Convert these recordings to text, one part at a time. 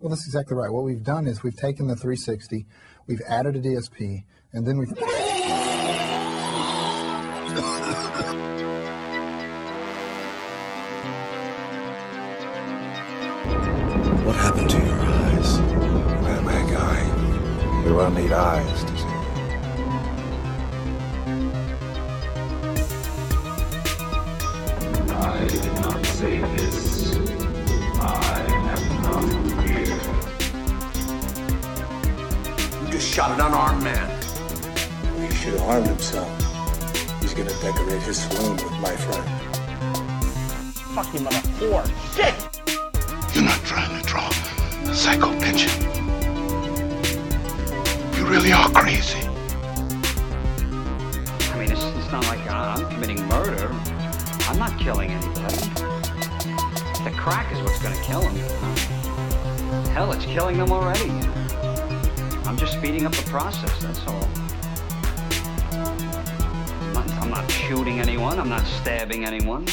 Well, that's exactly right. What we've done is we've taken the 360, we've added a DSP, and then we've. What happened to your eyes? Well, my guy, you will need eyes to see. Shot an unarmed man. He should have harmed himself. He's gonna decorate his swoon with my friend. Fucking motherfucker. Sick. You're not trying to draw a psycho pension. You really are crazy. I mean, it's, it's not like I'm committing murder. I'm not killing anybody. The crack is what's going to kill him. Hell, it's killing them already. I'm just speeding up the process, that's all. I'm not, I'm not shooting anyone. I'm not stabbing anyone.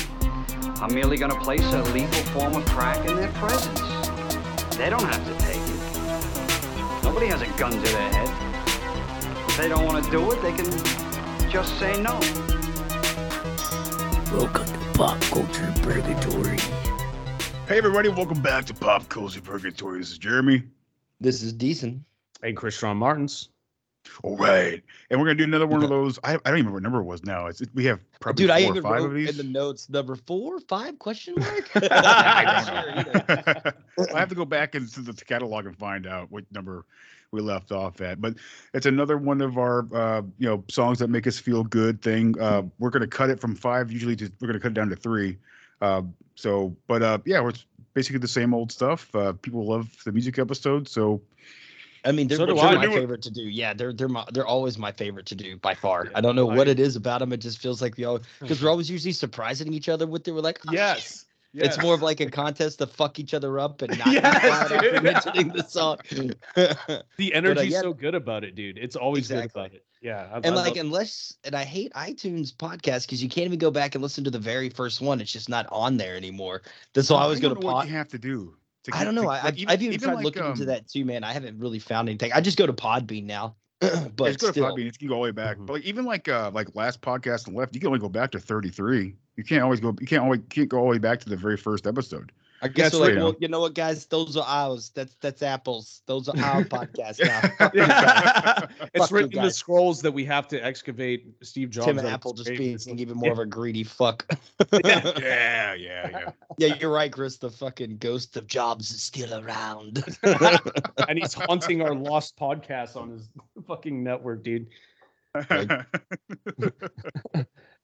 I'm merely going to place a legal form of crack in their presence. They don't have to take it. Nobody has a gun to their head. If they don't want to do it, they can just say no. Welcome to Pop Culture Purgatory. Hey everybody, welcome back to Pop Cozy Purgatory. This is Jeremy. This is decent. Hey, Chris Sean Martins. All right, and we're gonna do another one of those. I, I don't even remember what number it was now. It's, we have probably Dude, four I or even five of these. in the notes number four, five question mark. I Sure, either. I have to go back into the catalog and find out what number we left off at. But it's another one of our uh, you know songs that make us feel good thing. Uh, we're gonna cut it from five usually to we're gonna cut it down to three. Uh, so, but uh, yeah, it's basically the same old stuff. Uh, people love the music episode, so I mean, they're, So they're my Do it. favorite to do. Yeah, they're they're my, they're always my favorite to do by far. I don't know what it is about them. It just feels like we all because we're always usually surprising each other with it. We're like, oh, shit. Yes. It's more of like a contest to fuck each other up and not Yes, after mentioning the song. the uh, energy's yeah. so good about it, dude. It's always Exactly. good about it. Yeah. I, and I like love- unless and I hate iTunes podcast because you can't even go back and listen to the very first one. It's just not on there anymore. That's so I was gonna know what you have to do. To I don't know. to- I, like, I've, even- I've even, even tried like, looking into um, that too, man. I haven't really found anything. I just go to Podbean now. but But it's good still, at Podbean. You can go all the way back. Mhm. But like even like uh like last podcast on the left, you can only go back to 33. You can't always go. You can't always can't go all the way back to the very first episode. I guess like, well, you know what, guys? Those are ours. That's that's apples. Those are our podcasts now. Fuck you guys. Yeah. it's written in the scrolls that we have to excavate Steve Jobs. Tim Apple just being even more of a greedy fuck. yeah, yeah, yeah. yeah, you're right, Chris. The fucking ghost of Jobs is still around. and he's haunting our lost podcast on his fucking network, dude.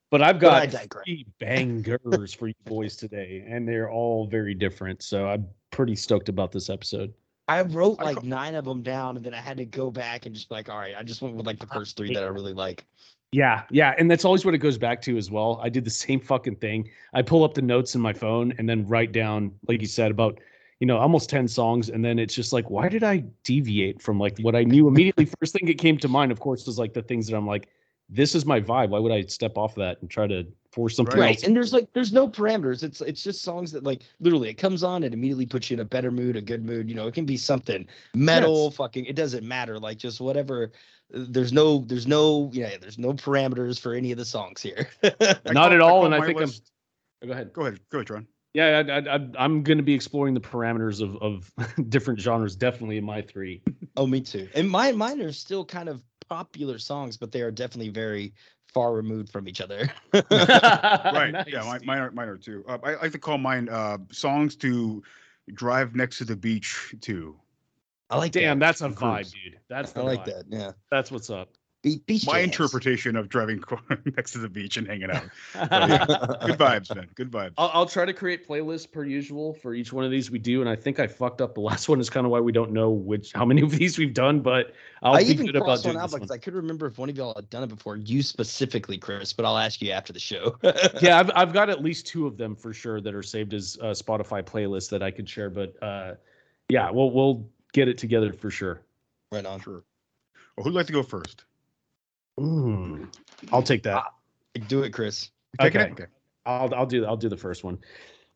But I've got digress. three bangers for you boys today, and they're all very different. So I'm pretty stoked about this episode. I wrote like ca- nine of them down, and then I had to go back and just be like, all right, I just went with like the first three that I really like. Yeah, yeah, and that's always what it goes back to as well. I did the same fucking thing. I pull up the notes in my phone and then write down, like you said, about you know almost ten songs, and then it's just like, why did I deviate from like what I knew immediately? First thing that came to mind, of course, was like the things that I'm like, this is my vibe. Why would I step off that and try to force something Right. else? And there's like there's no parameters. It's it's just songs that like literally it comes on and immediately puts you in a better mood, a good mood. You know, it can be something metal, fucking it doesn't matter. Like just whatever. uh, There's no there's no yeah, there's no parameters for any of the songs here. Not at all, call and I my think I'm- list- Go ahead. Go ahead, go ahead, Tron. Yeah, I, I, I, I'm going to be exploring the parameters of, of different genres, definitely in my three. oh, me too. And mine mine are still kind of popular songs, but they are definitely very far removed from each other. Right. Nice, yeah, mine, mine are mine are too. Uh, I like to call mine uh songs to drive next to the beach to. I like Damn, that. that's a vibe, dude. That's the I like vibe. that. Yeah. That's what's up. Be- beach My jams. interpretation of driving next to the beach and hanging out. yeah. Good vibes, man. Good vibes. I'll, I'll try to create playlists per usual for each one of these we do, and I think I fucked up the last one. Is kind of why we don't know which how many of these we've done, but I'll I be even good about doing one out this because one. I could remember if one of y'all had done it before. You specifically, Chris, but I'll ask you after the show. yeah, I've, I've got at least two of them for sure that are saved as uh, Spotify playlists that I could share. But uh, yeah, we'll we'll get it together for sure. right on. Sure. Well, who'd like to go first? I'll take that. Do it, Chris. Okay. it? Okay. I'll I'll do I'll do the first one.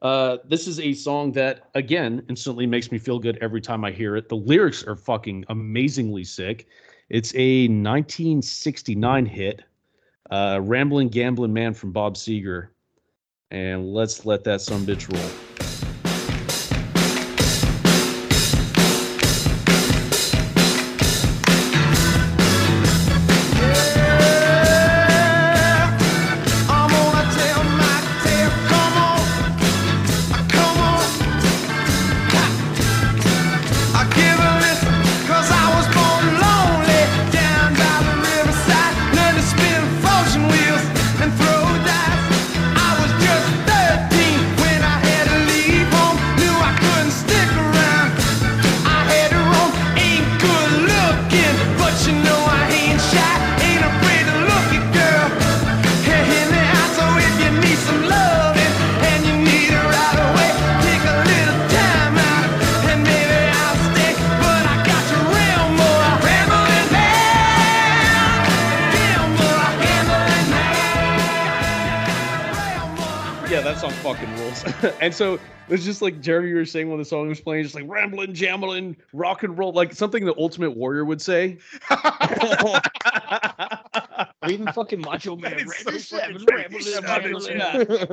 Uh, this is a song that again instantly makes me feel good every time I hear it. The lyrics are fucking amazingly sick. It's a 1969 hit, uh, "Rambling Gambling Man" from Bob Seger, and let's let that some bitch roll. Just like Jeremy, you were saying when the song was playing, just like rambling, jambling, rock and roll, like something the Ultimate Warrior would say. Or even fucking Macho Man. is so fucking rambling, great. rambling, Yeah. rambling.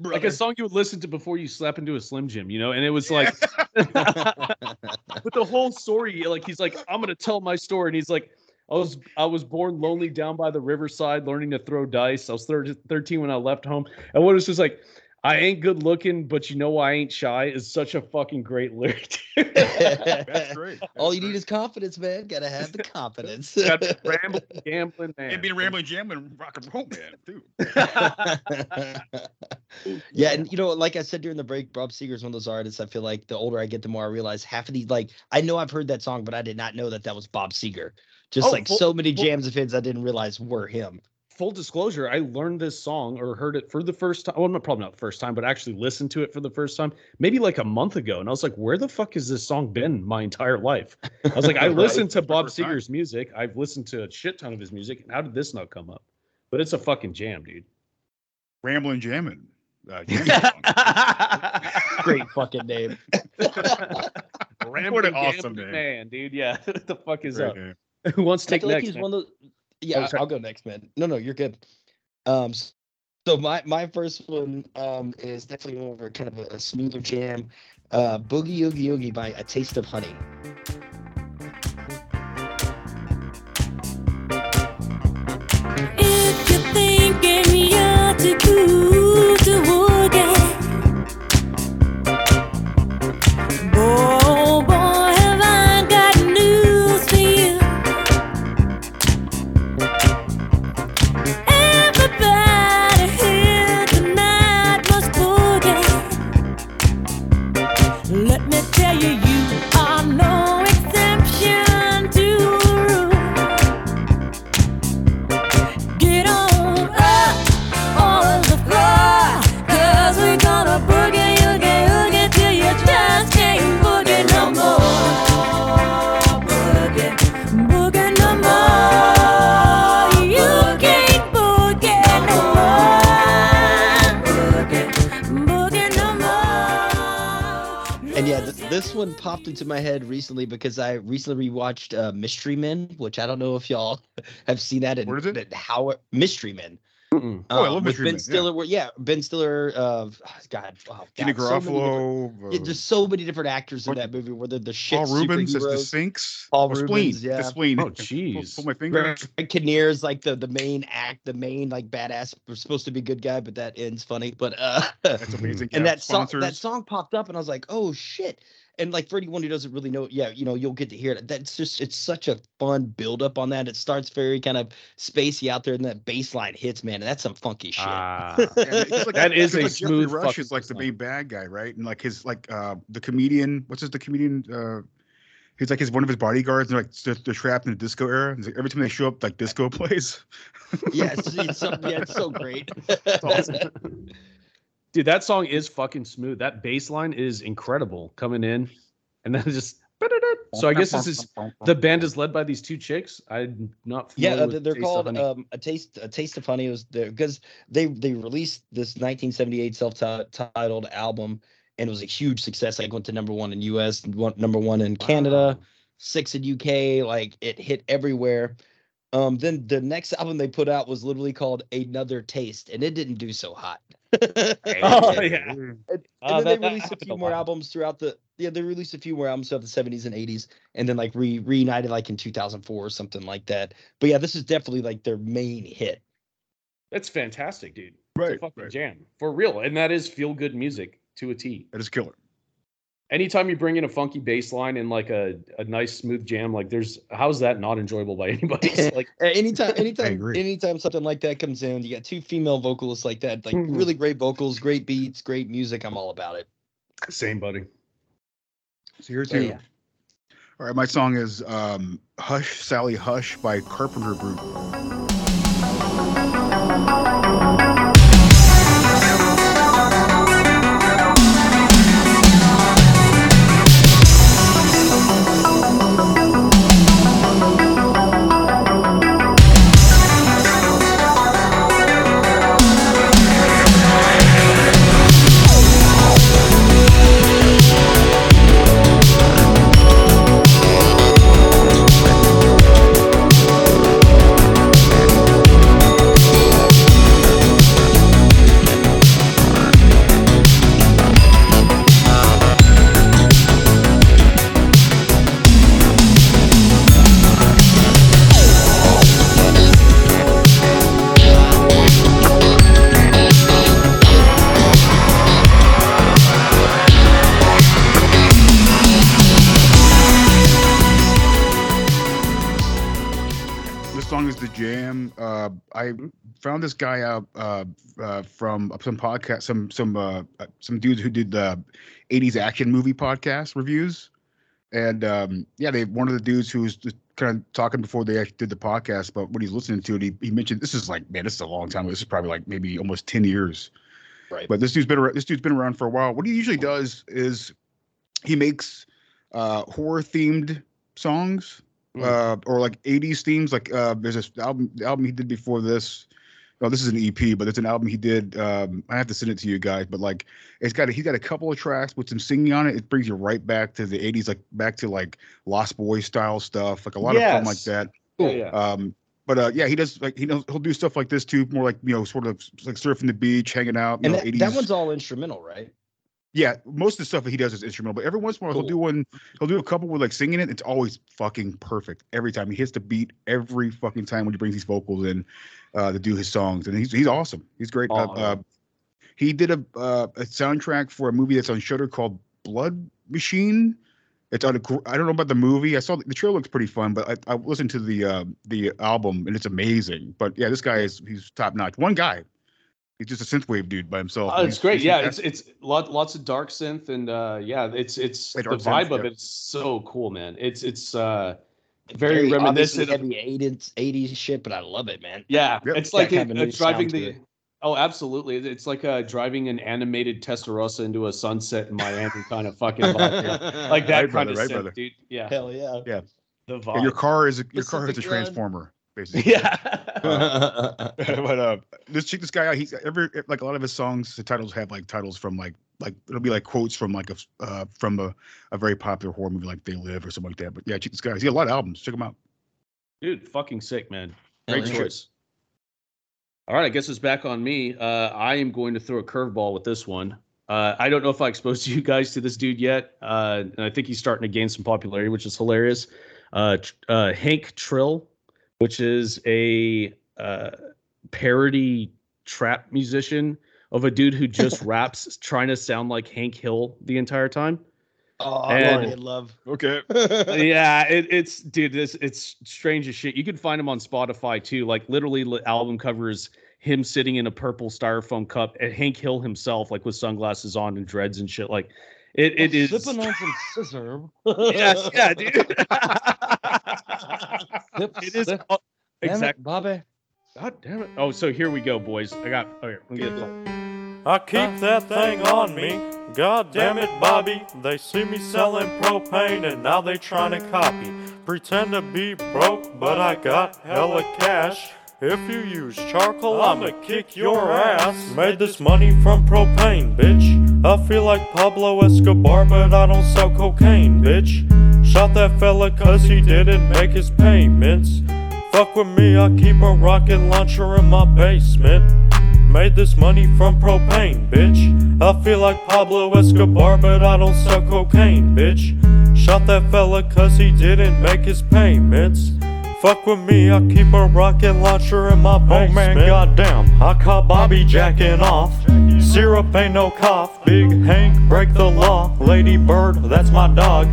like a song you would listen to before you slap into a Slim Jim, you know? And it was like, with the whole story, like he's like, I'm gonna tell my story, and he's like, I was I was born lonely down by the riverside, learning to throw dice. I was thir- 13 when I left home, and what was just like. I ain't good looking, but you know I ain't shy is such a fucking great lyric. That's great. All That's you need is confidence, man. Gotta have the confidence. Got that rambling, gambling man. And being rambling jam and rock and roll man too. yeah, and you know, like I said during the break, Bob Seger is one of those artists. I feel like the older I get, the more I realize half of these. Like, I know I've heard that song, but I did not know that that was Bob Seger. Just Oh, like full- so many full- jams of his, I didn't realize were him. Full disclosure, I learned this song or heard it for the first time. Well, not probably not first time, but actually listened to it for the first time maybe like a month ago. And I was like, where the fuck has this song been my entire life? I was like, I Right. listened to Bob first time. Seger's music. I've listened to a shit ton of his music. How did this not come up? But it's a fucking jam, dude. Rambling jamming. Uh, jamming. Great fucking name. Rambling what an awesome name. man, dude. Yeah, what the fuck is Great up? name. Who wants to I take feel like he's man? one of those. Yeah, Oh. I'll go next, man. No, no, you're good. Um, so my my first one um is definitely over kind of a, a smoother jam. Uh, Boogie Oogie Oogie by A Taste of Honey. Into my head recently because I recently rewatched uh, Mystery Men, which I don't know if y'all have seen that. And What is it? that How Mystery Men. Mm-mm. Oh, I um, love Mystery Ben Men, yeah. Stiller. Where, yeah, Ben Stiller. Uh, God, oh, Kenny God, so many different- Garofalo. yeah, uh, there's so many different actors in what- that movie where they're the shit Paul Reubens as the superheroes. Sphinx. Paul or spleen. Yeah. The spleen. Oh, jeez. Pull my finger. Greg is like the the main act, the main like badass. We're supposed to be good guy, but that ends funny. But uh, That's amazing. and Yeah, that song that song popped up, and I was like, oh shit. And like for anyone who doesn't really know, yeah, you know, you'll get to hear it. That's just it's such a fun build up on that. It starts very kind of spacey out there, and that bass line hits, man. And that's some funky shit. Ah, Yeah, it's like- That is a like Geoffrey smooth Rush fucking is like the song. main bad guy, right? And like his like uh the comedian. What's his the comedian? uh He's like his one of his bodyguards. And like they're, they're trapped in the disco era. It's like every time they show up, like disco plays. yeah, it's, it's so, yeah, it's so great. dude, that song is fucking smooth. That bass line is incredible coming in, and then just So I guess this is the band is led by these two chicks. I'm not Yeah, uh, they're called um, a taste. A taste of honey was there because they they released this 1978 self-titled album and it was a huge success. Like went to number one in U.S. one, number one in Canada, six in UK. Like it hit everywhere. Um, then the next album they put out was literally called Another Taste, and it didn't do so hot. Oh yeah. And, Uh, and then that- they released a few a more albums throughout the yeah they released a few more albums throughout the 70s and 80s and then like re reunited like in 2004 or something like that. But yeah, this is definitely like their main hit. That's fantastic, dude. It's a fucking right. jam for real, and that is feel good music to a T. That is killer. Anytime you bring in a funky bass line and like a, a nice smooth jam, like there's how's that not enjoyable by anybody? Like anytime anytime anytime something like that comes in, you got two female vocalists like that, like Mhm. really great vocals, great beats, great music. I'm all about it. same, buddy. So here's Yeah, two. yeah. All right, my song is um, "Hush, Sally, Hush" by Carpenter Brut. Found this guy out uh, uh, from some podcast, some some uh, uh, some dudes who did the '80s action movie podcast reviews, and um, yeah, they one of the dudes who was kind of talking before they did the podcast, but when he's listening to it, he, he mentioned this is like man, this is a long time. ago. This is probably like maybe almost ten years. Right. But this dude's been this dude's been around for a while. What he usually does is he makes uh, horror themed songs Mm. uh, or like 80s themes. Like uh, there's this album the album he did before this. Well, this is an EP, but it's an album he did. Um, I have to send it to you guys, but like it's got a, he's got a couple of tracks with some singing on it. It brings you right back to the 80s, like back to like Lost Boys style stuff, like a lot of fun like Yes. that. Yeah, yeah. Um, but uh, yeah, he does like he knows he'll do stuff like this too, more like you know, sort of like surfing the beach, hanging out. You And know, that, 80s. that one's all instrumental, right? Yeah, most of the stuff that he does is instrumental, but every once in a while he'll do one. He'll do a couple with like singing it. It's always fucking perfect every time. He hits the beat every fucking time when he brings these vocals in uh, to do his songs, and he's he's awesome. He's great. Uh, Oh, uh, he did a uh, a soundtrack for a movie that's on Shudder called Blood Machine. It's on a. I don't know about the movie. I saw the, the trailer looks pretty fun, but I, I listened to the uh, the album and it's amazing. But yeah, this guy is he's top notch. One guy. He's just a synthwave dude by himself. Oh, it's he's- great. he's Yeah, fantastic. it's it's lot, lots of dark synth and uh yeah, it's it's Yeah, the dark synth, vibe of yeah. it's so cool, man. It's it's uh very, obviously reminiscent of heavy 80s, 80s shit, but I love it, man. yeah, Yep. it's Got like kind it- of uh, driving the. Oh, absolutely. It's like uh driving an animated Testarossa into a sunset in Miami kind of fucking vibe. yeah. Like that Right, kind brother, of right, synth, brother. dude. Yeah. Hell yeah. Yeah. The Yeah, vibe. your car is a, your car is a Gun. transformer, basically. yeah. but uh, let's check this guy out. He's every like a lot of his songs. The titles have like titles from like like it'll be like quotes from like a s- uh from a, a very popular horror movie like They Live or something like that. But yeah, check this guy. He's got a lot of albums. Check him out. Dude, fucking sick, man. Great yeah. choice. All right, I guess it's back on me. Uh, I am going to throw a curveball with this one. Uh, I don't know if I exposed you guys to this dude yet, uh, and I think he's starting to gain some popularity, which is hilarious. Uh, uh, Hank Trill, which is a uh, parody trap musician of a dude who just raps, trying to sound like Hank Hill the entire time. Oh, And- Lord, love. Okay. yeah, it, it's dude, this it's strange as shit. You can find him on Spotify too. Like literally, album covers him sitting in a purple styrofoam cup, and Hank Hill himself, like with sunglasses on and dreads and shit. Like it, it is. slipping on some scissor. yes, yeah, dude. Sip, it is sip. uh, Damn it, exactly. Bobby. God damn it. Oh, so here we go, boys. I got. Okay, let me get it. I keep that thing on me. God damn it, Bobby. They see me selling propane and now they trying to copy. Pretend to be broke, but I got hella cash. If you use charcoal, I'ma kick your ass. Made this money from propane, bitch. I feel like Pablo Escobar, but I don't sell cocaine, bitch. Shot that fella cause he didn't make his payments. Fuck with me, I keep a rocket launcher in my basement. Made this money from propane, bitch. I feel like Pablo Escobar, but I don't sell cocaine, bitch. Shot that fella cause he didn't make his payments. Fuck with me, I keep a rocket launcher in my basement. Oh man, goddamn, I caught Bobby jacking off. Syrup ain't no cough. Big Hank, break the law. Lady Bird, that's my dog.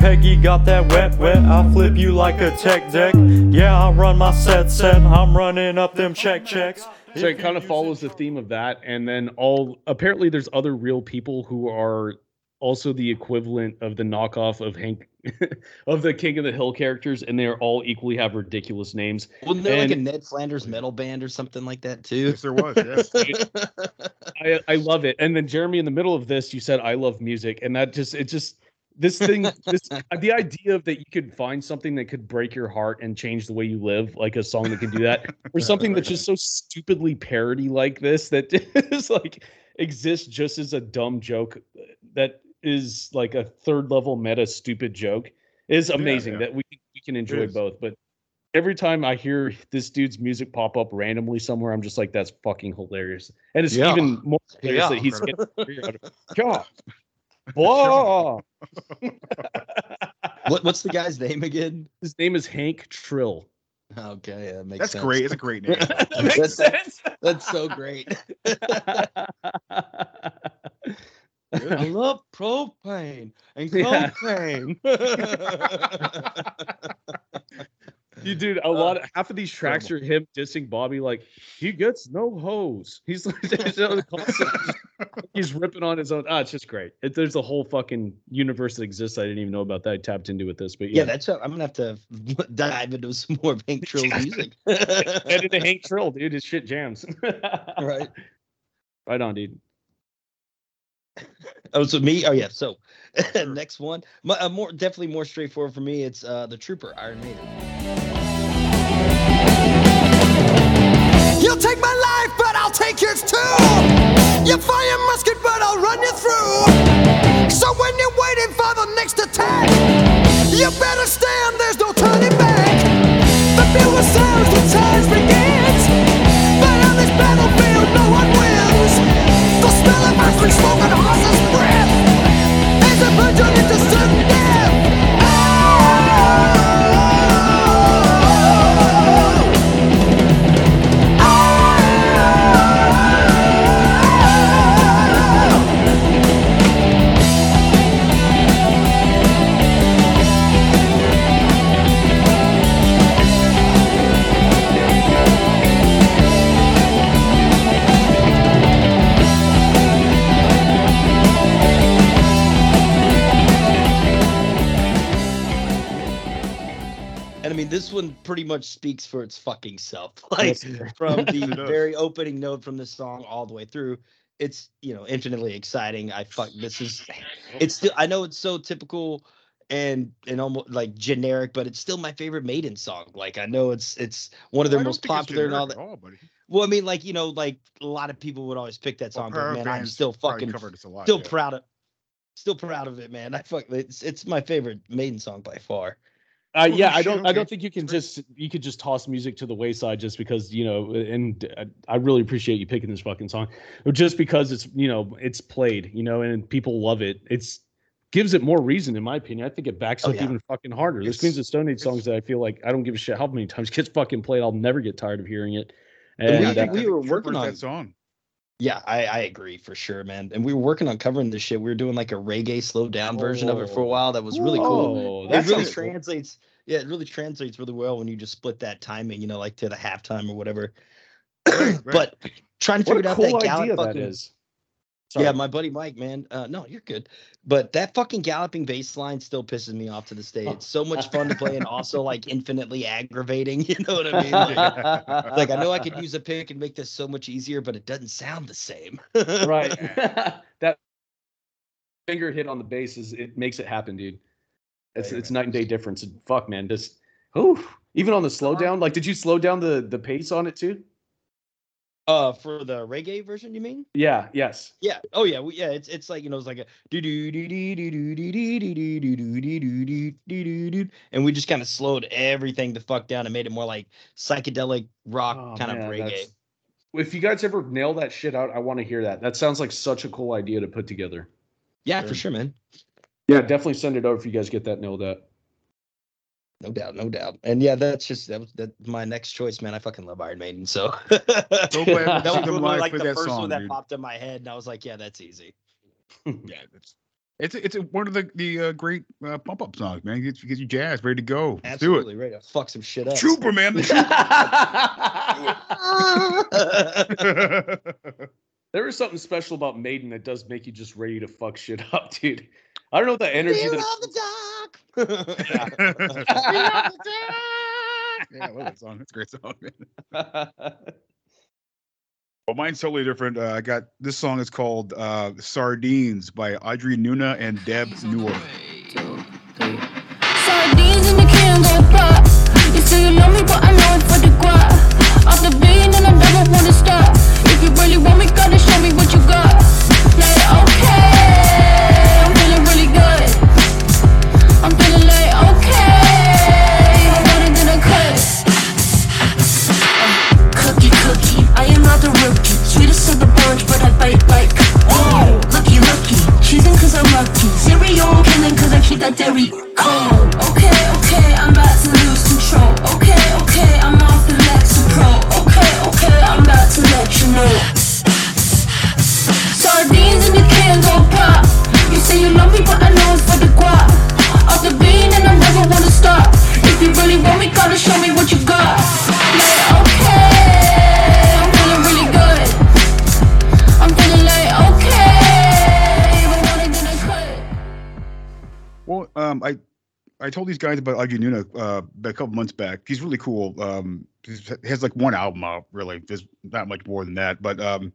Peggy got that wet, wet. I flip you like a tech deck. Yeah, I run my set, set. I'm running up them check checks. So it kind of follows the theme of that, and then all apparently there's other real people who are also the equivalent of the knockoff of Hank of the King of the Hill characters, and they are all equally have ridiculous names. Wasn't there like a Ned Flanders metal band or something like that too? Yes, there was. Yes. I, I love it. And then Jeremy, in the middle of this, you said I love music, and that just it just this thing this uh, the idea of that you could find something that could break your heart and change the way you live, like a song that can do that, or something that's just so stupidly parody like this that is like exists just as a dumb joke uh, that is like a third level meta stupid joke is amazing yeah. that we we can enjoy both. But every time I hear this dude's music pop up randomly somewhere, I'm just like, that's fucking hilarious. And it's Yeah. even more hilarious Yeah. that he's getting God. Whoa. What, what's the guy's name again? His name is Hank Trill. Okay, that makes sense. That's sense. great. It's a great name. That makes That's- sense. That's so great. I love propane and Yeah. cocaine. You dude, a lot of half of these tracks are him dissing Bobby like he gets no hose. He's like there's no concept. he's ripping on his own. Ah, it's just great. It, there's a whole fucking universe that exists. I didn't even know about that. I tapped into with this, but yeah, yeah, that's what, I'm gonna have to dive into some more Hank Trill music. Get into Hank Trill, dude. His shit jams. right. right on, dude. Oh, so me? Oh yeah. So next one, uh, more definitely more straightforward for me. It's uh the Trooper Iron Maiden. You'll take my life, but I'll take yours too. You fire musket, but I'll run you through. So when you're waiting for the next attack, you better stand, there's no turning back. The bugle sounds, the charge begins. Pretty much speaks for its fucking self. Like from the very opening note from the song all the way through, it's you know infinitely exciting. I fuck this is, it's still I know it's so typical and and almost like generic, but it's still my favorite Maiden song. Like I know it's it's one of their most popular and all that. all. Well, I mean, like you know, like a lot of people would always pick that Well, song, but man, I'm still fucking covered this a lot. still yeah. proud of still proud of it, man. I fuck it's it's my favorite Maiden song by far. Uh, Oh, yeah, no I don't. I don't think you can just you could just toss music to the wayside just because you know. And uh, I really appreciate you picking this fucking song, just because it's you know it's played, you know, and people love it. It's gives it more reason, in my opinion. I think it backs Oh, up yeah. even fucking harder. There's It's- Queens of Stone Age songs that I feel like I don't give a shit how many times it gets fucking played. I'll never get tired of hearing it. And we- And uh, we were Trooper's working on- that song. Yeah, I, I agree for sure, man. And we were working on covering this shit. We were doing like a reggae slowed down version of it for a Oh. while. That was really cool. oh, It that really cool. translates. Yeah, it really translates really well when you just split that timing, you know, like to the halftime or whatever. right. But trying to What figure a out cool that idea gallant fucking is. Sorry. Yeah, my buddy Mike, man. Uh, no, you're good. But that fucking galloping bass line still pisses me off to this day. It's so much fun to play and also like infinitely aggravating. You know what I mean? Like, like, I know I could use a pick and make this so much easier, but it doesn't sound the same. right. that finger hit on the bass is it makes it happen, dude. It's it's night and day difference. And fuck, man, just oh, even on the slow down. Like, did you slow down the the pace on it too? Uh, for the reggae version, you mean? Yeah. Yes. Yeah. Oh yeah. We, yeah. It's it's like you know it's like a do do do do do do do do do do do do do do do do and we just kind of slowed everything the fuck down and made it more like psychedelic rock Oh, kind man, of reggae. that's- If you guys ever nail that shit out, I want to hear that. That sounds like such a cool idea to put together. Yeah, for sure, man. Yeah, definitely send it over if you guys get that nailed out. No doubt, no doubt. And yeah, that's just that was that my next choice, man. I fucking love Iron Maiden, so So that was really like the that first song, one that dude. popped in my head, and I was like, yeah, that's easy. Yeah, it's it's it's one of the the uh, great uh, pump up songs, man. Gets gets you jazzed, ready to go. Let's do Absolutely ready to fuck some shit up. it. Trooper, man. The trooper. There is something special about Maiden that does make you just ready to fuck shit up, dude. I don't know what the energy Fear that of the yeah, I love that song. That's a great song, man. Well, mine's totally different. Uh, I got this song is called uh, "Sardines" by Audrey Nuna and Deb Never. Sardines in the can go pop. You say you love me, but I know it for the guap. Off the bean and I never wanna stop. If you really want me, gotta I'm. Cereal cause I keep that dairy cold. Okay, okay, I'm about to lose control. Okay, okay, I'm off the Lexapro. Okay, okay, I'm about to let you know. Sardines in the can go pop. You say you love me, but I know it's for the guap. Off the bean and I never wanna stop. If you really want me, gotta show me what you got. Um, I I told these guys about Audrey Nuna uh, a couple months back. He's really cool. Um, he has like one album out, really. There's not much more than that. But um,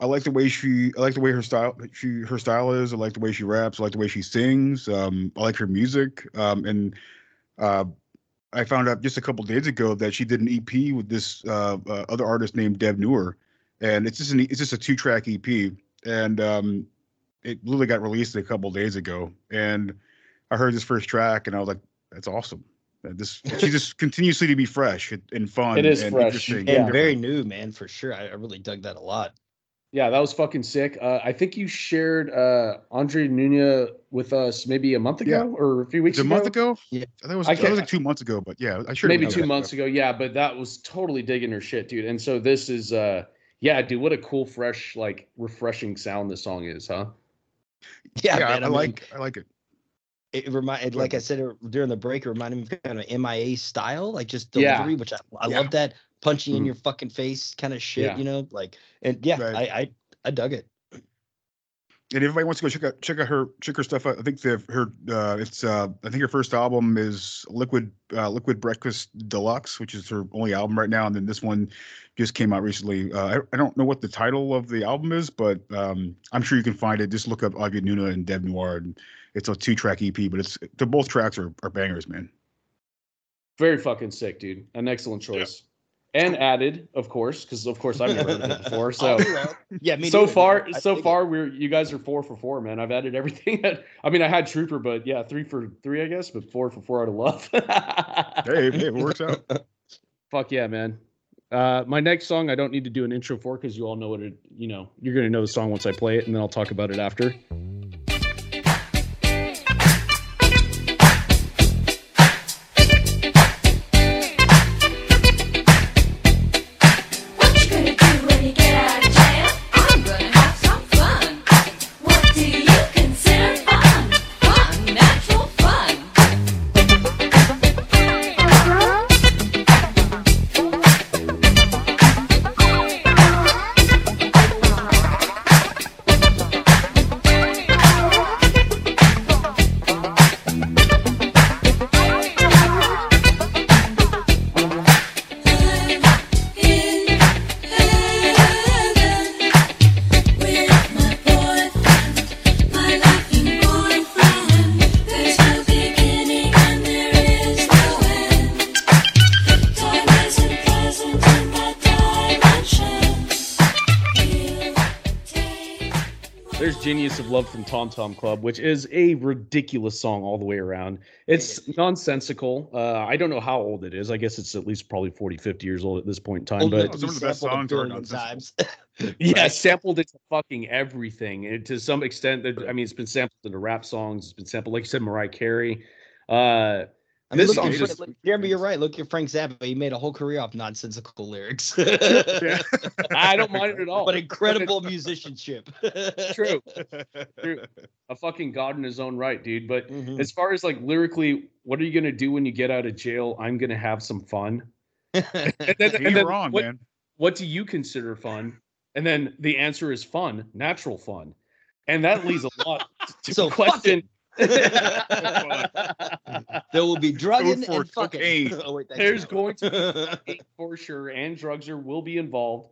I like the way she, I like the way her style, she her style is. I like the way she raps. I like the way she sings. Um, I like her music. Um, and uh, I found out just a couple days ago that she did an EP with this uh, uh, other artist named Deb Never, and it's just an, it's just a two track EP, and um, it literally got released a couple days ago, and I heard this first track, and I was like, "That's awesome." Uh, This she just continuously to be fresh and- and fun. It is and fresh. interesting and very new, man, for sure. I, I really dug that a lot. Yeah, that was fucking sick. Uh, I think you shared uh, Audrey Nuna with us maybe a month ago Yeah. or a few weeks Was it a ago. month ago. Yeah. I think it was. I I, can't- was like two months ago, but yeah, I sure maybe two months ago. Yeah, but that was totally digging her shit, dude. And so this is, uh, yeah, dude, what a cool, fresh, like refreshing sound this song is, huh? Yeah, Yeah, man, I, I mean, like I like it. It reminded like I said during the break, it reminded me of kind of MIA style, like just Yeah. delivery, which I, I Yeah. love that punchy in Mhm. your fucking face kind of shit, Yeah. you know, like and yeah, Right. I, I I dug it. And everybody wants to go check out check out her check her stuff out. I think the her uh, it's uh, I think her first album is Liquid uh, Liquid Breakfast Deluxe, which is her only album right now. And then this one just came out recently. Uh, I, I don't know what the title of the album is, but um, I'm sure you can find it. Just look up Audrey Nuna and Deb Never, and it's a two track EP. But it's the both tracks are, are bangers, man. Very fucking sick, dude. An excellent choice. And added, of course, because of course I've never heard of it before. So yeah, me so neither, far, man. So dig it. far, we're you guys are four for four, man. I've added everything. That, I mean, I had Trooper, but yeah, three for three, I guess, but four for four out of love. Hey, hey, it works out. Fuck yeah, man. Uh, my next song, I don't need to do an intro for because you all know what it. You know, you're gonna know the song once I play it, and then I'll talk about it after. Tom Tom Club, which is a ridiculous song all the way around. It's nonsensical. Uh, I don't know how old it is. I guess it's at least probably 40, 50 years old at this point in time. Old but enough to be some of the best a songs are billion nonsensical. times. yeah, sampled into fucking everything. And to some extent, I mean, it's been sampled into rap songs. It's been sampled, like you said, Mariah Carey. Uh, I mean, This song at just- Jeremy, you're right. Look at Frank Zappa. He made a whole career off nonsensical lyrics. I don't mind it at all. but incredible musicianship. True. True. A fucking god in his own right, dude. But Mhm. as far as like lyrically, what are you gonna do when you get out of jail? I'm gonna have some fun. And then, You're and then wrong, what, man. what do you consider fun? And then the answer is fun, natural fun. And that leads a lot to So the question. there will be drugging for and fucking. cocaine. Oh, wait, There's going to be for sure, and drugs are will be involved.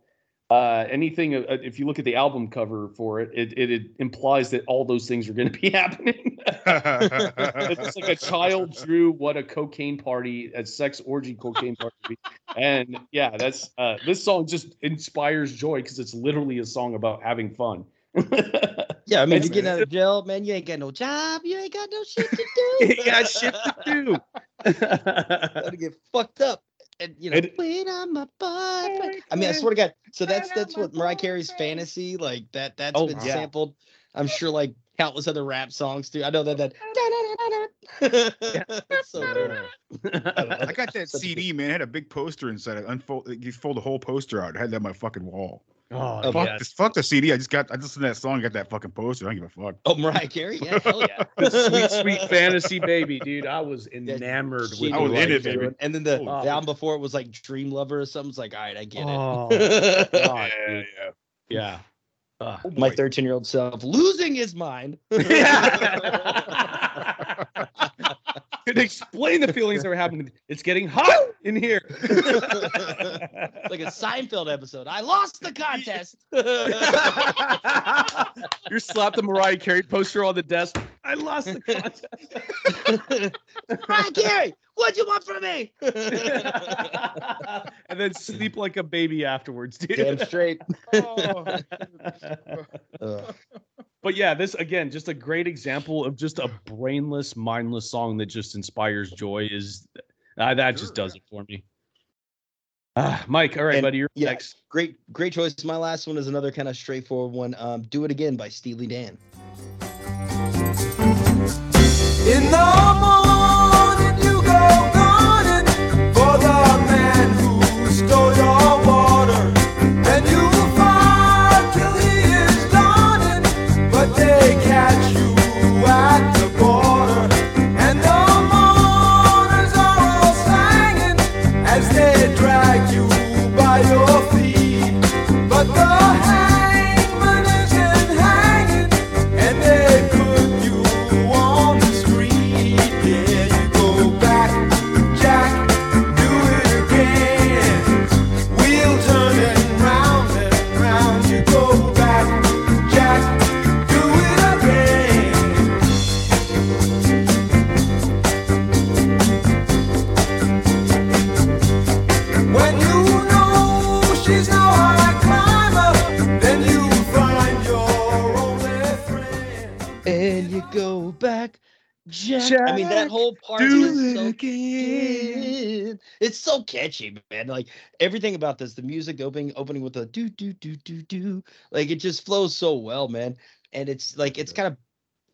Uh, anything, uh, if you look at the album cover for it, it, it, it implies that all those things are going to be happening. it's like a child drew what a cocaine party, a sex orgy cocaine party, and yeah, that's uh, this song just inspires joy because it's literally a song about having fun. Yeah, I mean, you get out of jail, man. You ain't got no job. You ain't got no shit to do. you got shit to do. Gotta get fucked up. And you know, And- wait on my butt. I mean, I swear to God. So that's that's what Mariah Carey's fantasy like that. That's Oh, been sampled. I'm sure like countless other rap songs too. I know that that. So. I got that CD, man. It had a big poster inside it. Unfold, you fold the whole poster out. I had that on my fucking wall. Oh, Oh, fuck, yes. this, fuck the CD. I just got. I just listened to that song. Got that fucking poster. I don't give a fuck. Oh, Mariah Carey. Yeah, hell yeah. The sweet, sweet fantasy baby, dude. I was enamored She with I was knew in it, baby. And then the, Oh. the album before it was like Dream Lover or something. It's like, all right, I get Oh, it. God, yeah, yeah. yeah. Uh, My 13 year old self losing his mind. Could explain the feelings that were happening. It's getting hot in here. like a Seinfeld episode. I lost the contest. you slapped the Mariah Carey poster on the desk. I lost the contest. Mariah Carey, what'd you want from me? and then sleep like a baby afterwards, dude. Damn straight. Oh. But yeah, this again, just a great example of just a brainless, mindless song that just inspires joy. Is uh, that just does it for me? Ah, Mike, all right, And, buddy, you're yeah, next. Great, great choice. My last one is another kind of straightforward one. Um, Do It Again by Steely Dan. In the morning Jack. I mean, that whole part do is it so again. It's so catchy, man. Like everything about this, the music, opening, opening with a do do do do do, like it just flows so well, man. And it's like it's kind of,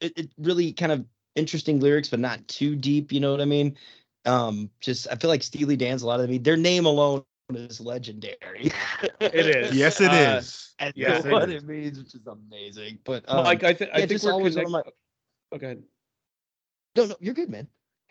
it, it really kind of interesting lyrics, but not too deep. You know what I mean? Um, just I feel like Steely Dan's a lot of I mean, their name alone is legendary. It is. Yes, it Uh, is. and Yes, it it means, which is amazing. But um, Mike, I, th- I yeah, think just we're always one of connected. my. Okay. No, no, you're good, man.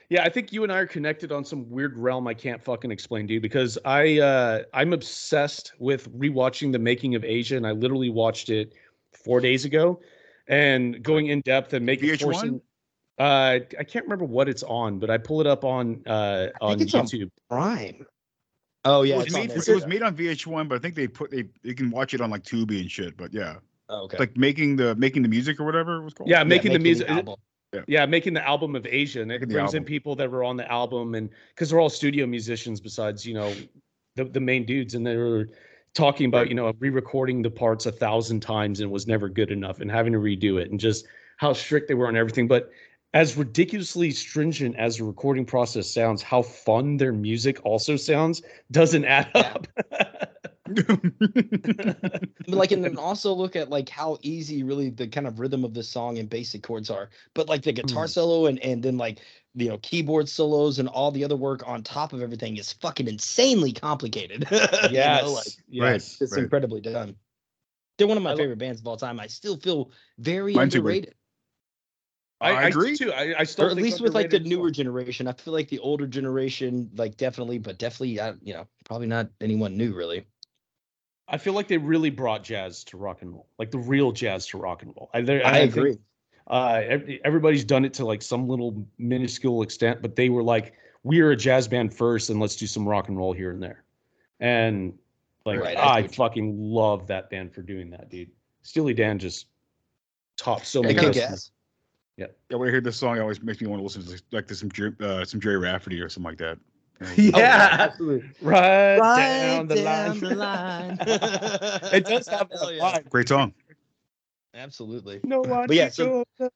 Yeah, I think you and I are connected on some weird realm I can't fucking explain, to you Because I uh I'm obsessed with rewatching the making of Aja, and I literally watched it four days ago, and going in depth and making VH1? forcing. Uh, I can't remember what it's on, but I pull it up on uh on it's on YouTube. Prime. Oh yeah, it, was made, it was made on VH1, but I think they put they you can watch it on like Tubi and shit. But yeah, Oh, okay. It's like making the making the music or whatever it was called. Yeah, Yeah, making the making music. album. Yeah, making the album of Aja, and it Making brings in people that were on the album, and because they're all studio musicians besides you know the the main dudes, and they were talking about you know re-recording the parts a thousand times and was never good enough and having to redo it and just how strict they were on everything but as ridiculously stringent as the recording process sounds how fun their music also sounds doesn't add Yeah. up But like and then also look at like how easy really the kind of rhythm of the song and basic chords are but like the guitar Mm. solo and and then like you know keyboard solos and all the other work on top of everything is fucking insanely complicated You know, yes like, yes it's Right. incredibly done they're one of my I lo- favorite bands of all time i still feel very Mine too, buddy. underrated I, I I agree. too I, I still or at least with like the underrated as well. newer generation i feel like the older generation like definitely but definitely you know probably not anyone new really I feel like they really brought jazz to rock and roll, like the real jazz to rock and roll. I, i, I think, agree uh, everybody's done it to like some little minuscule extent, but they were like, we are a jazz band first, and let's do some rock and roll here and there. And like, Right, I I, see what you- fucking love that band for doing that, dude. Steely Dan just topped so many. kick customers. Ass. Yeah, when I hear this song, it always makes me want to listen to like to some uh, some Gerry Rafferty or something like that. Yeah, absolutely right, right down the down line. the line. it does have a yeah. line. Great song. Absolutely. No one. But yeah, can so- That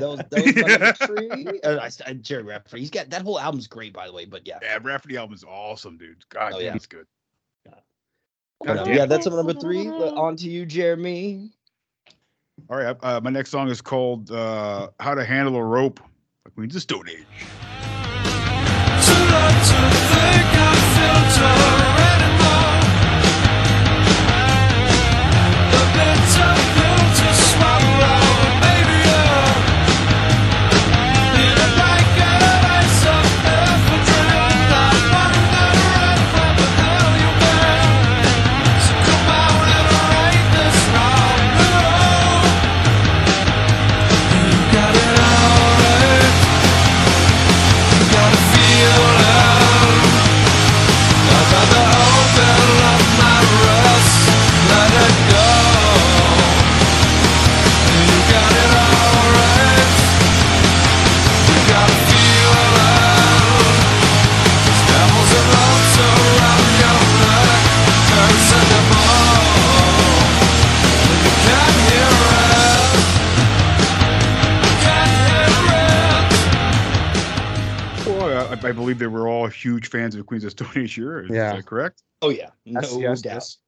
was that was my number three. Uh, I, I, Gerry Rafferty. He's got that whole album's great, by the way. But yeah, Yeah, Rafferty album's awesome, dude. God Oh, yeah. it's good. But, yeah, that's my number three. On to you, Jeremy. All right, uh, my next song is called uh, "How to Handle a Rope" by Queens of Stone Age. Huge fans of Queens of Stone Age here. Is Yeah. that correct? Oh yeah, no Yes, yes, doubt. yes.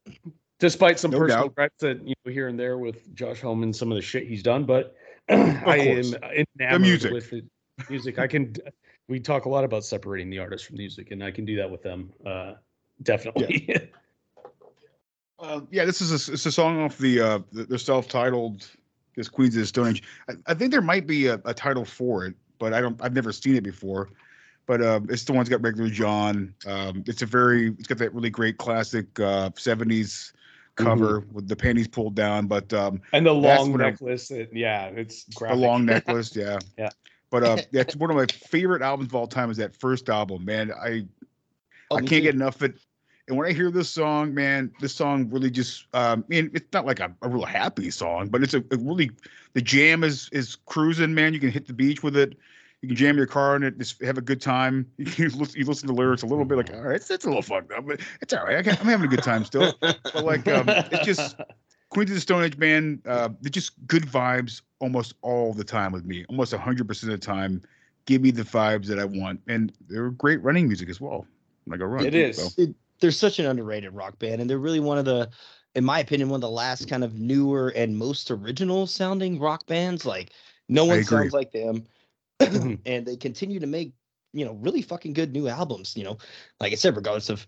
Despite some No personal doubt. gripes that you know here and there with Josh Homme, some of the shit he's done, but I am course. enamored music. with the music. I can. We talk a lot about separating the artist from the music, and I can do that with them. Uh, definitely. Uh, yeah, this is a, it's a song off the uh, the, the self-titled "This Queens of the Stone Age." I, I think there might be a, a title for it, but I don't. I've never seen it before. But uh, it's the one's got regular John. Um, it's a very. It's got that really great classic uh, '70s cover with the panties pulled down, but um, and the long I- necklace. Yeah, it's the long necklace. Yeah, Yeah. But uh, that's one of my favorite albums of all time. Is that first album, man? I Oh, I can't too. get enough of it. And when I hear this song, man, this song really just um I mean, it's not like a, a real happy song, but it's a, a really the jam is is cruising, man. You can hit the beach with it. You can jam your car in it, just have a good time. You listen, you listen to the lyrics a little bit, like, all right, it's, it's a little fucked up, but it's all right. I can, I'm having a good time still. But like, um, it's just Queens of the Stone Age band. Uh, they're just good vibes almost all the time with me, almost hundred percent of the time. Give me the vibes that I want, and they're great running music as well. Like a run, It is. so. they're such an underrated rock band, and they're really one of the, in my opinion, one of the last kind of newer and most original sounding rock bands. Like no one sounds like them, and they continue to make you know really fucking good new albums. You know, like I said, regardless of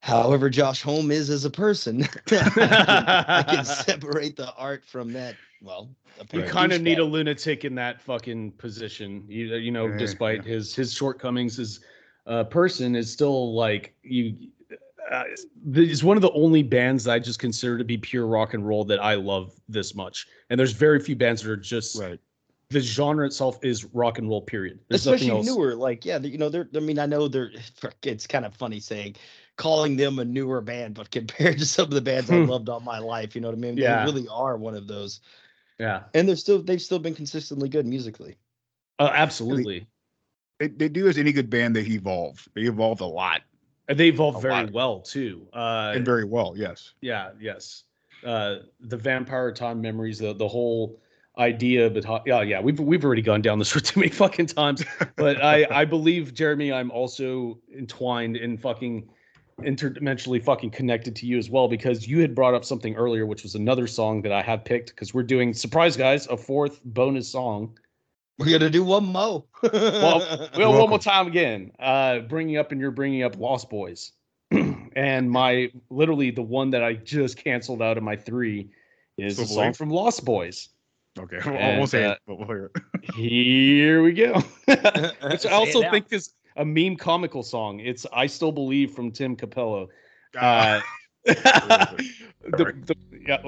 however Josh Homme is as a person, I can separate the art from that. Well, You kind of need a lunatic in that fucking position. You you know, Yeah, despite yeah. his his shortcomings as a person, is still like you. Uh, it's one of the only bands that I just consider to be pure rock and roll that I love this much. And there's very few bands that are just Right. The genre itself is rock and roll. Period. There's nothing especially else. newer like yeah you know they're i mean i know they're it's kind of funny saying calling them a newer band but compared to some of the bands i Hmm. loved all my life you know what i mean Yeah. they really are one of those Yeah, and they're still they've still been consistently good musically uh, absolutely. They, they do as any good band. They evolve. They evolved a lot. And they evolved A very lot. well too. Uh, and very well. Yes. yeah, yes. Uh, the vampire time memories, the the whole idea, but yeah, yeah, we've we've already gone down this road too many fucking times. But I I believe Jeremy, I'm also entwined in fucking interdimensionally fucking connected to you as well because you had brought up something earlier, which was another song that I have picked because we're doing surprise guys a fourth bonus song. We're gonna do one mo. Well, well, one more time again. Uh, bringing up and you're bringing up Lost Boys, and my literally the one that I just canceled out of my three is a Swivel song from Lost Boys. Okay. We'll, And, we'll say uh, it, but we'll hear it. Here we go. Which I also think is a meme comical song. It's "I Still Believe" from Tim Cappello. Ah, Uh, the, the, yeah,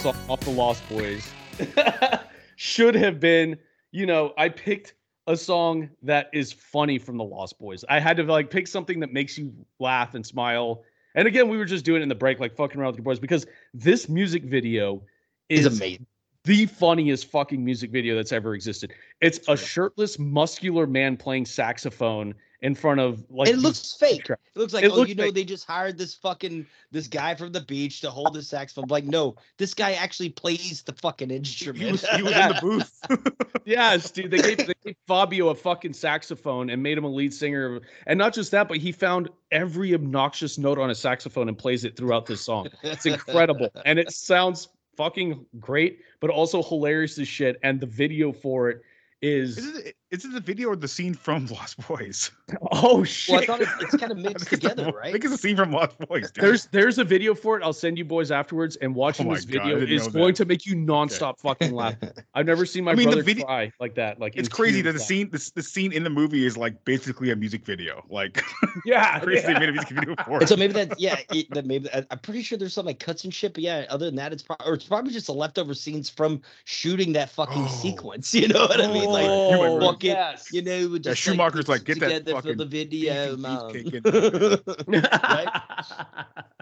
song off the Lost Boys should have been, you know, I picked a song that is funny from the Lost Boys. I had to like pick something that makes you laugh and smile. And again, we were just doing it in the break, like fucking around with your boys, because this music video Is is amazing. the funniest fucking music video that's ever existed. It's a shirtless, muscular man playing saxophone in front of like it looks fake. It looks like It oh, looks you know, fake. they just hired this fucking this guy from the beach to hold the saxophone. Like, no, this guy actually plays the fucking instrument. He was, he was in the booth. Yes, dude. They gave, they gave Fabio a fucking saxophone and made him a lead singer. And not just that, but he found every obnoxious note on a saxophone and plays it throughout this song. It's incredible. and it sounds fucking great, but also hilarious as shit. And the video for it is Is it, is it the video or the scene from Lost Boys? oh shit. well, I thought it, it's kind of mixed think it's the- together, I right? think it's a scene from Lost Boys. Dude. There's there's a video for it. I'll send you boys afterwards. And watching Oh this God, video is going to make you nonstop fucking laugh. I've never seen my I mean, the brother video- cry like that. Like it's crazy that the scene this the scene in the movie is like basically a music video. Like Yeah, crazy they yeah. made a music video for And it. so maybe that, yeah, it, that maybe I- I'm pretty sure there's some like cuts and shit. But yeah, other than that, it's probably or it's probably just the leftover scenes from shooting that fucking Oh. sequence. You know what I mean? Like, Oh, right. fucking, yes. you know, just Yeah, Schumacher's like, put "Get that together for fucking the video, man. beefcake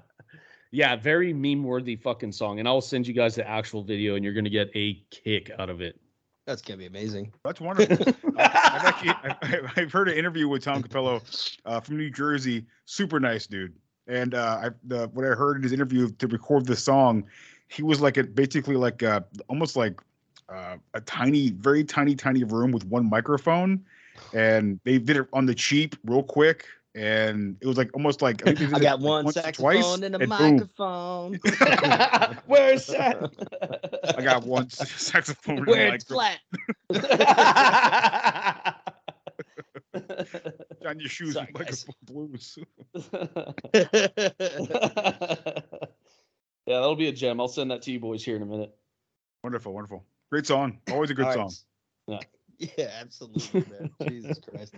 yeah, very meme worthy fucking song. And I'll send you guys the actual video and you're going to get a kick out of it. That's gonna be amazing. That's wonderful. I- I've actually I, I've heard an interview with Tom Cappello uh, from New Jersey. Super nice dude. And uh, I the what I heard in his interview to record the song, he was like a basically like a, almost like uh, a tiny, very tiny, tiny room with one microphone, and they did it on the cheap, real quick. And it was like almost like I, think they did I got like, one once or saxophone and a boom. microphone. Where's that? I got one saxophone. and a Where it's microphone. flat. on your shoes, Sorry, microphone blues. yeah, that'll be a gem. I'll send that to you boys here in a minute. Wonderful, wonderful. Great song. Always a good All song. right. Yeah, absolutely, man. Jesus Christ.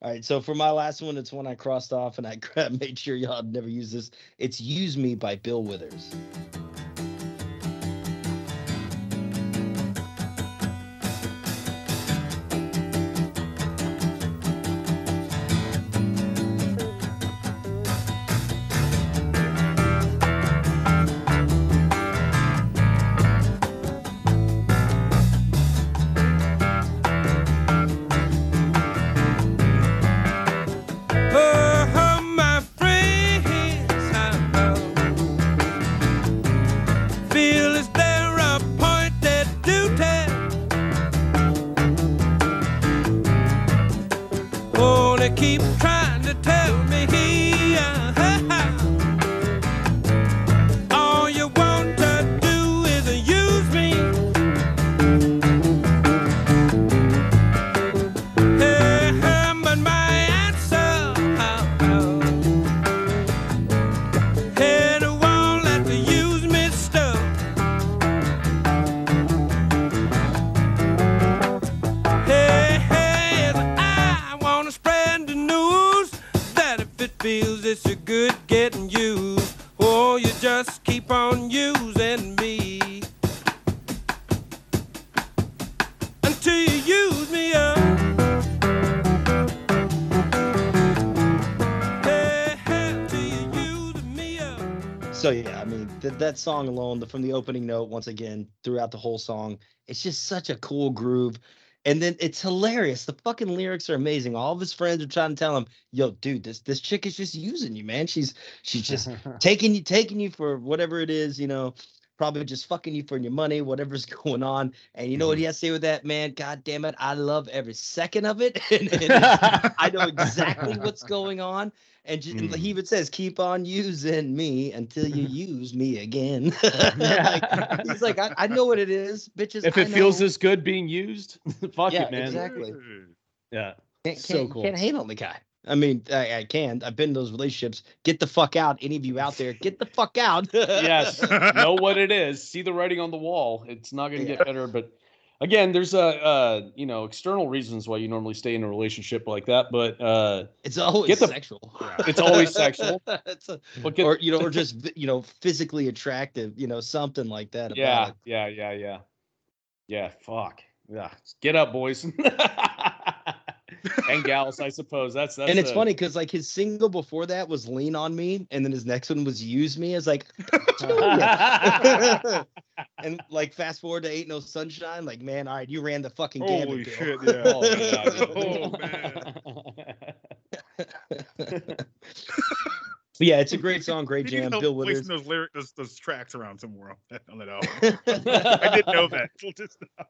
All right, so for my last one, it's one I crossed off and I made sure y'all never use this. It's Use Me by Bill Withers. Keep trying that song alone, the, from the opening note, once again throughout the whole song, it's just such a cool groove, and then it's hilarious. The fucking lyrics are amazing. All of his friends are trying to tell him, "Yo, dude, this this chick is just using you, man. She's she's just taking you taking you for whatever it is, you know." Probably just fucking you for your money, whatever's going on. And you know what he mm-hmm. has to say with that, man? God damn it. I love every second of it. and, and I know exactly what's going on. And, ju- and he mm. even says, keep on using me until you use me again. Like, he's like, I, I know what it is, bitches. If it feels this good being used, fuck yeah, it, man. exactly. Yeah. Can't, So can't, cool. can't hate on the guy. I mean, I, I can. I've been in those relationships. Get the fuck out. Any of you out there, get the fuck out. yes, know what it is. See the writing on the wall. It's not going to get better, but again, there's a uh, you know external reasons why you normally stay in a relationship like that, but uh, It's always Get the- sexual. it's always sexual. it's a, get- or you know, or just you know, physically attractive. You know, something like that. About yeah, it. yeah, yeah, yeah, yeah. Fuck. Yeah, get up, boys. and gals, I suppose. That's that's. and it's a- funny because like his single before that was "Lean on Me," and then his next one was "Use Me." It's like, and like fast forward to "Ain't No Sunshine," like man, all right, you ran the fucking gamut. Holy Bill. shit! Yeah. Oh, yeah, oh man. But yeah, it's a great song, great He needs jam. help Bill placing Withers. those lyric, those, those tracks around somewhere on that, on that album. I didn't know that till just now.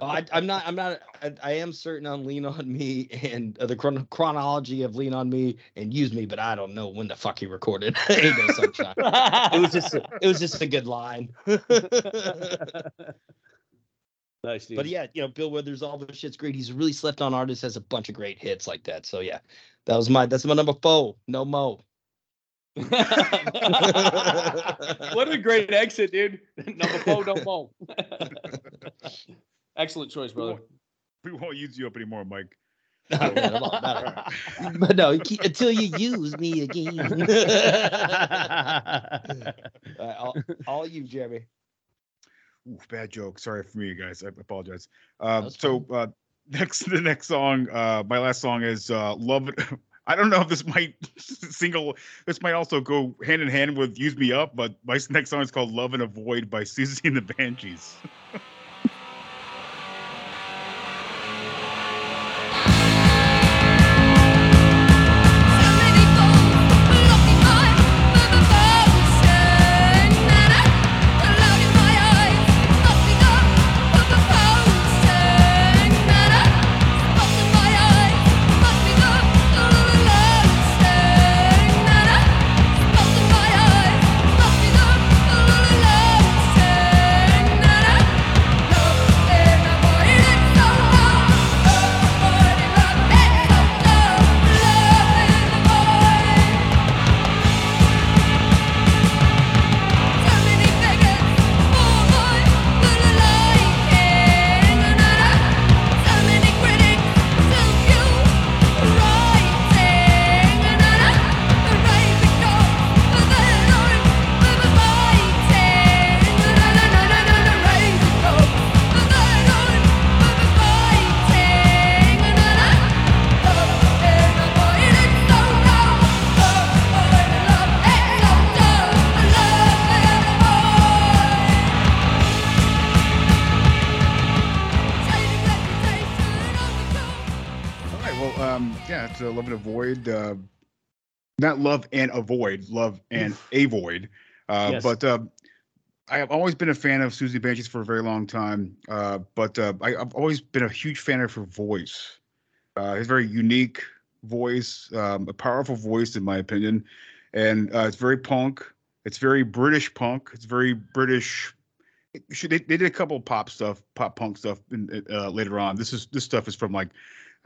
Oh, I, I'm not. I'm not. I, I am certain on "Lean on Me" and uh, the chron- chronology of "Lean on Me" and "Use Me," but I don't know when the fuck he recorded. Ain't no sunshine. it was just. A, it was just a good line. nice, dude. But yeah, you know, Bill Withers, all the shit's great. He's a really slept on artist, has a bunch of great hits like that. So yeah, that was my that's my number four. No mo. what a great exit, dude. Number four, no mo. Excellent choice, brother. We won't use you up anymore, Mike. but no, keep- until you use me again. All, right, all, all you, Jeremy. Ooh, bad joke. Sorry for me, guys. I apologize. Uh, so uh, next, the next song, uh, my last song is uh, "Love." I don't know if this might single. This might also go hand in hand with "Use Me Up," but my next song is called "Love in a Void" by Siouxsie and the Banshees. Right. Well, um, yeah, it's uh, love and avoid. Uh, not love and avoid, love and avoid. Uh, Yes. But uh, I have always been a fan of Siouxsie Banshees for a very long time. Uh, but uh, I, I've always been a huge fan of her voice. Uh, his very unique voice, um, a powerful voice, in my opinion, and uh, it's very punk. It's very British punk. It's very British. They, they did a couple of pop stuff, pop punk stuff in, uh, later on. This is this stuff is from like,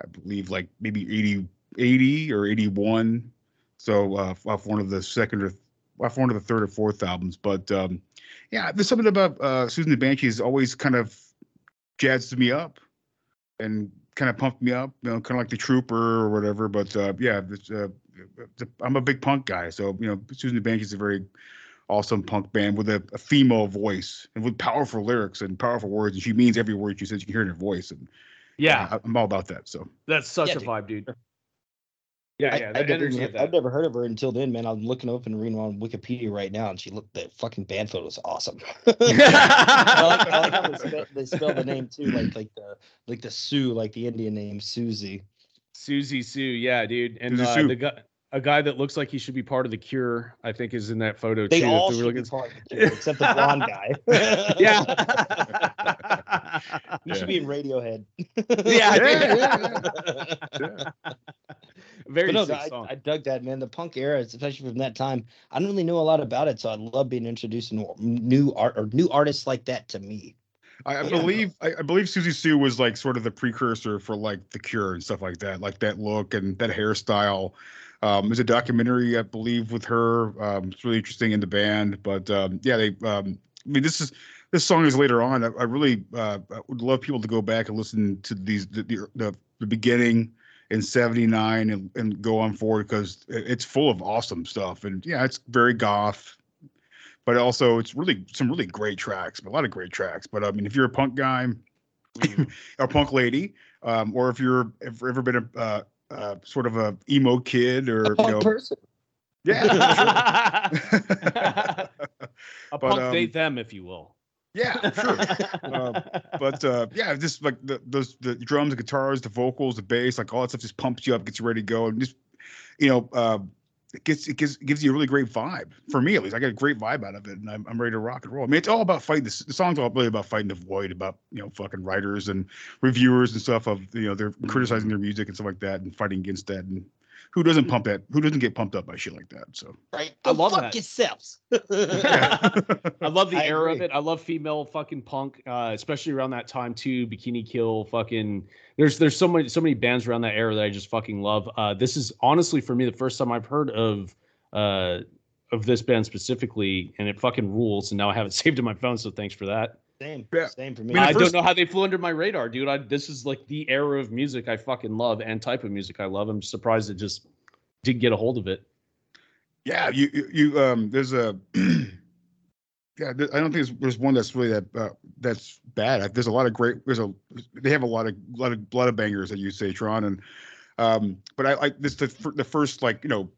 I believe like maybe 80, 80 or eighty one. So uh, off one of the second or off one of the third or fourth albums. But um, yeah, there's something about uh, Siouxsie and the Banshee is always kind of jazzed me up and kind of pumped me up, you know, kind of like the Trooper or whatever. But uh, yeah, it's, uh, it's a, I'm a big punk guy, so you know, Siouxsie and the Banshee is a very awesome punk band with a, a, female voice and with powerful lyrics and powerful words, and she means every word she says. You can hear in her voice, and yeah, I, am all about that. So that's such Yeah, a dude. vibe, dude. Yeah, I, yeah. I the never, energy of I've never heard of her until then, man. I'm looking up and reading on Wikipedia right now, and she looked the fucking band photo is awesome. I, like, I like how they spell, they spell the name too, like like the like the Sioux, like the Indian name Susie. Siouxsie Sioux, yeah, dude. And uh, the guy, a guy that looks like he should be part of the Cure, I think, is in that photo They too. if all we should be part of the Cure, except the blonde guy. yeah. He should be in Radiohead. Yeah, dude. Very no, sick I, song. I dug that man. The punk era, especially from that time. I don't really know a lot about it, so I love being introduced to new art or new artists like that to me. I, I Yeah. believe I, I believe Siouxsie Sioux was like sort of the precursor for like The Cure and stuff like that, like that look and that hairstyle. Um, there's a documentary I believe with her. Um, it's really interesting in the band, but um, yeah, they. Um, I mean, this is this song is later on. I, I really uh, I would love people to go back and listen to these the the, the, the beginning in 79 and, and go on forward because it's full of awesome stuff and yeah it's very goth but also it's really some really great tracks a lot of great tracks but i mean if you're a punk guy or punk lady um, or if you're if ever been a uh, uh, sort of a emo kid or A you know person. yeah sure. a But, punk um, date them, if you will. Yeah sure uh, but uh, yeah, just like the those the drums, the guitars, the vocals, the bass, like all that stuff just pumps you up, gets you ready to go, and just you know, uh, it gets it gives gives you a really great vibe. For me, at least, I get a great vibe out of it, and I'm, I'm ready to rock and roll. I mean, it's all about fighting. The, the song's all really about fighting the void, about you know, fucking writers and reviewers and stuff of you know they're criticizing their music and stuff like that, and fighting against that. And who doesn't pump that? Who doesn't get pumped up by shit like that? So Right? I love fuck that. yourselves. I love the I era of it. I love female fucking punk, uh, especially around that time too. Bikini Kill, fucking. There's there's so many so many bands around that era that I just fucking love. Uh, this is honestly for me the first time I've heard of uh of this band specifically, and it fucking rules. And now I have it saved in my phone, so thanks for that. Same, Yeah. same for I me. mean, I first- don't know how they flew under my radar, dude. I this is like the era of music I fucking love and type of music I love. I'm surprised it just didn't get a hold of it. Yeah, you you, you um there's a yeah I don't think there's, there's one that's really that uh, that's bad. There's a lot of great there's a they have a lot of a lot of lot of bangers that you say Tron and um but I like this the the first like you know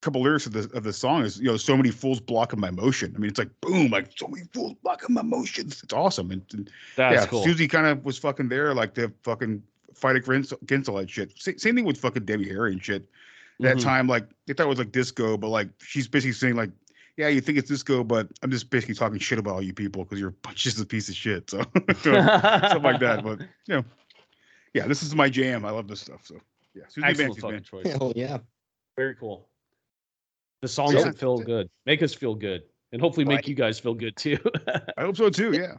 couple lyrics of the of the song is you know so many fools blocking my motion. I mean it's like boom like so many fools blocking my motions. It's awesome and, and That's yeah cool. Siouxsie kind of was fucking there like the fucking fight against against all that shit. Sa- same thing with fucking Debbie Harry and shit that Mhm. time like they thought it was like disco but like she's basically saying like yeah you think it's disco but i'm just basically talking shit about all you people because you're just a piece of shit so something like that but you know yeah this is my jam i love this stuff so yeah Siouxsie Excellent Banshees, fucking man. choice. Hell yeah. Very cool. The songs Yeah. that feel good, make us feel good, and hopefully make Right. you guys feel good too. i hope so too yeah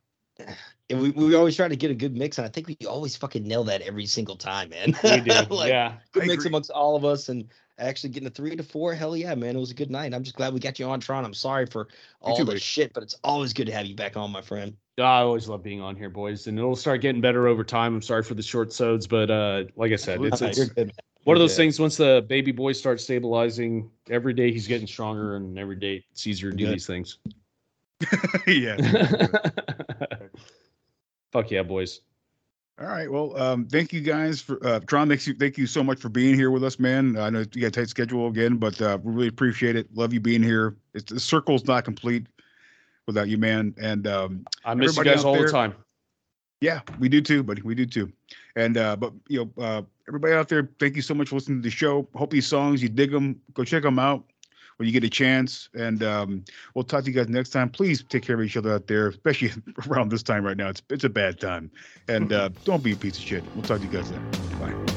And we, we always try to get a good mix, and I think we always fucking nail that every single time, man. we do, Like, yeah. Good I mix agree. amongst all of us, and actually getting a three to four. Hell yeah, man! It was a good night. I'm just glad we got you on, Tron. I'm sorry for all too, the buddy. shit, but it's always good to have you back on, my friend. I always love being on here, boys, and it'll start getting better over time. I'm sorry for the short sods, but uh, like I said, it's, You're it's good, man. One of You're those good. things. Once the baby boy starts stabilizing, every day he's getting stronger, and every day it's easier to do Good. these things. yeah Fuck yeah, boys. all right well um thank you guys for uh tron thanks you thank you so much for being here with us man i know you got a tight schedule again but uh we really appreciate it love you being here it's the circle's not complete without you man and um I miss you guys all there- the time. Yeah, we do too, buddy. We do too. And uh, but you know, uh, everybody out there, thank you so much for listening to the show. Hope these songs you dig them. Go check them out when you get a chance. And um, we'll talk to you guys next time. Please take care of each other out there, especially around this time right now. It's it's a bad time. And uh, don't be a piece of shit. We'll talk to you guys then. Bye.